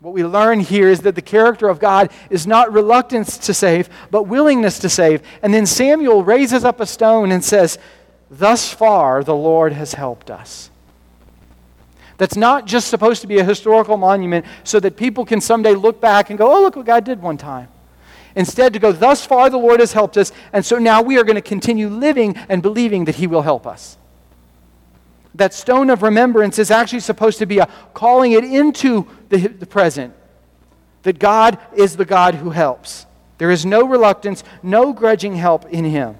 What we learn here is that the character of God is not reluctance to save, but willingness to save. And then Samuel raises up a stone and says, Thus far the Lord has helped us. That's not just supposed to be a historical monument so that people can someday look back and go, Oh, look what God did one time. Instead, to go, Thus far the Lord has helped us, and so now we are going to continue living and believing that He will help us. That stone of remembrance is actually supposed to be a calling it into the, the present. That God is the God who helps. There is no reluctance, no grudging help in Him.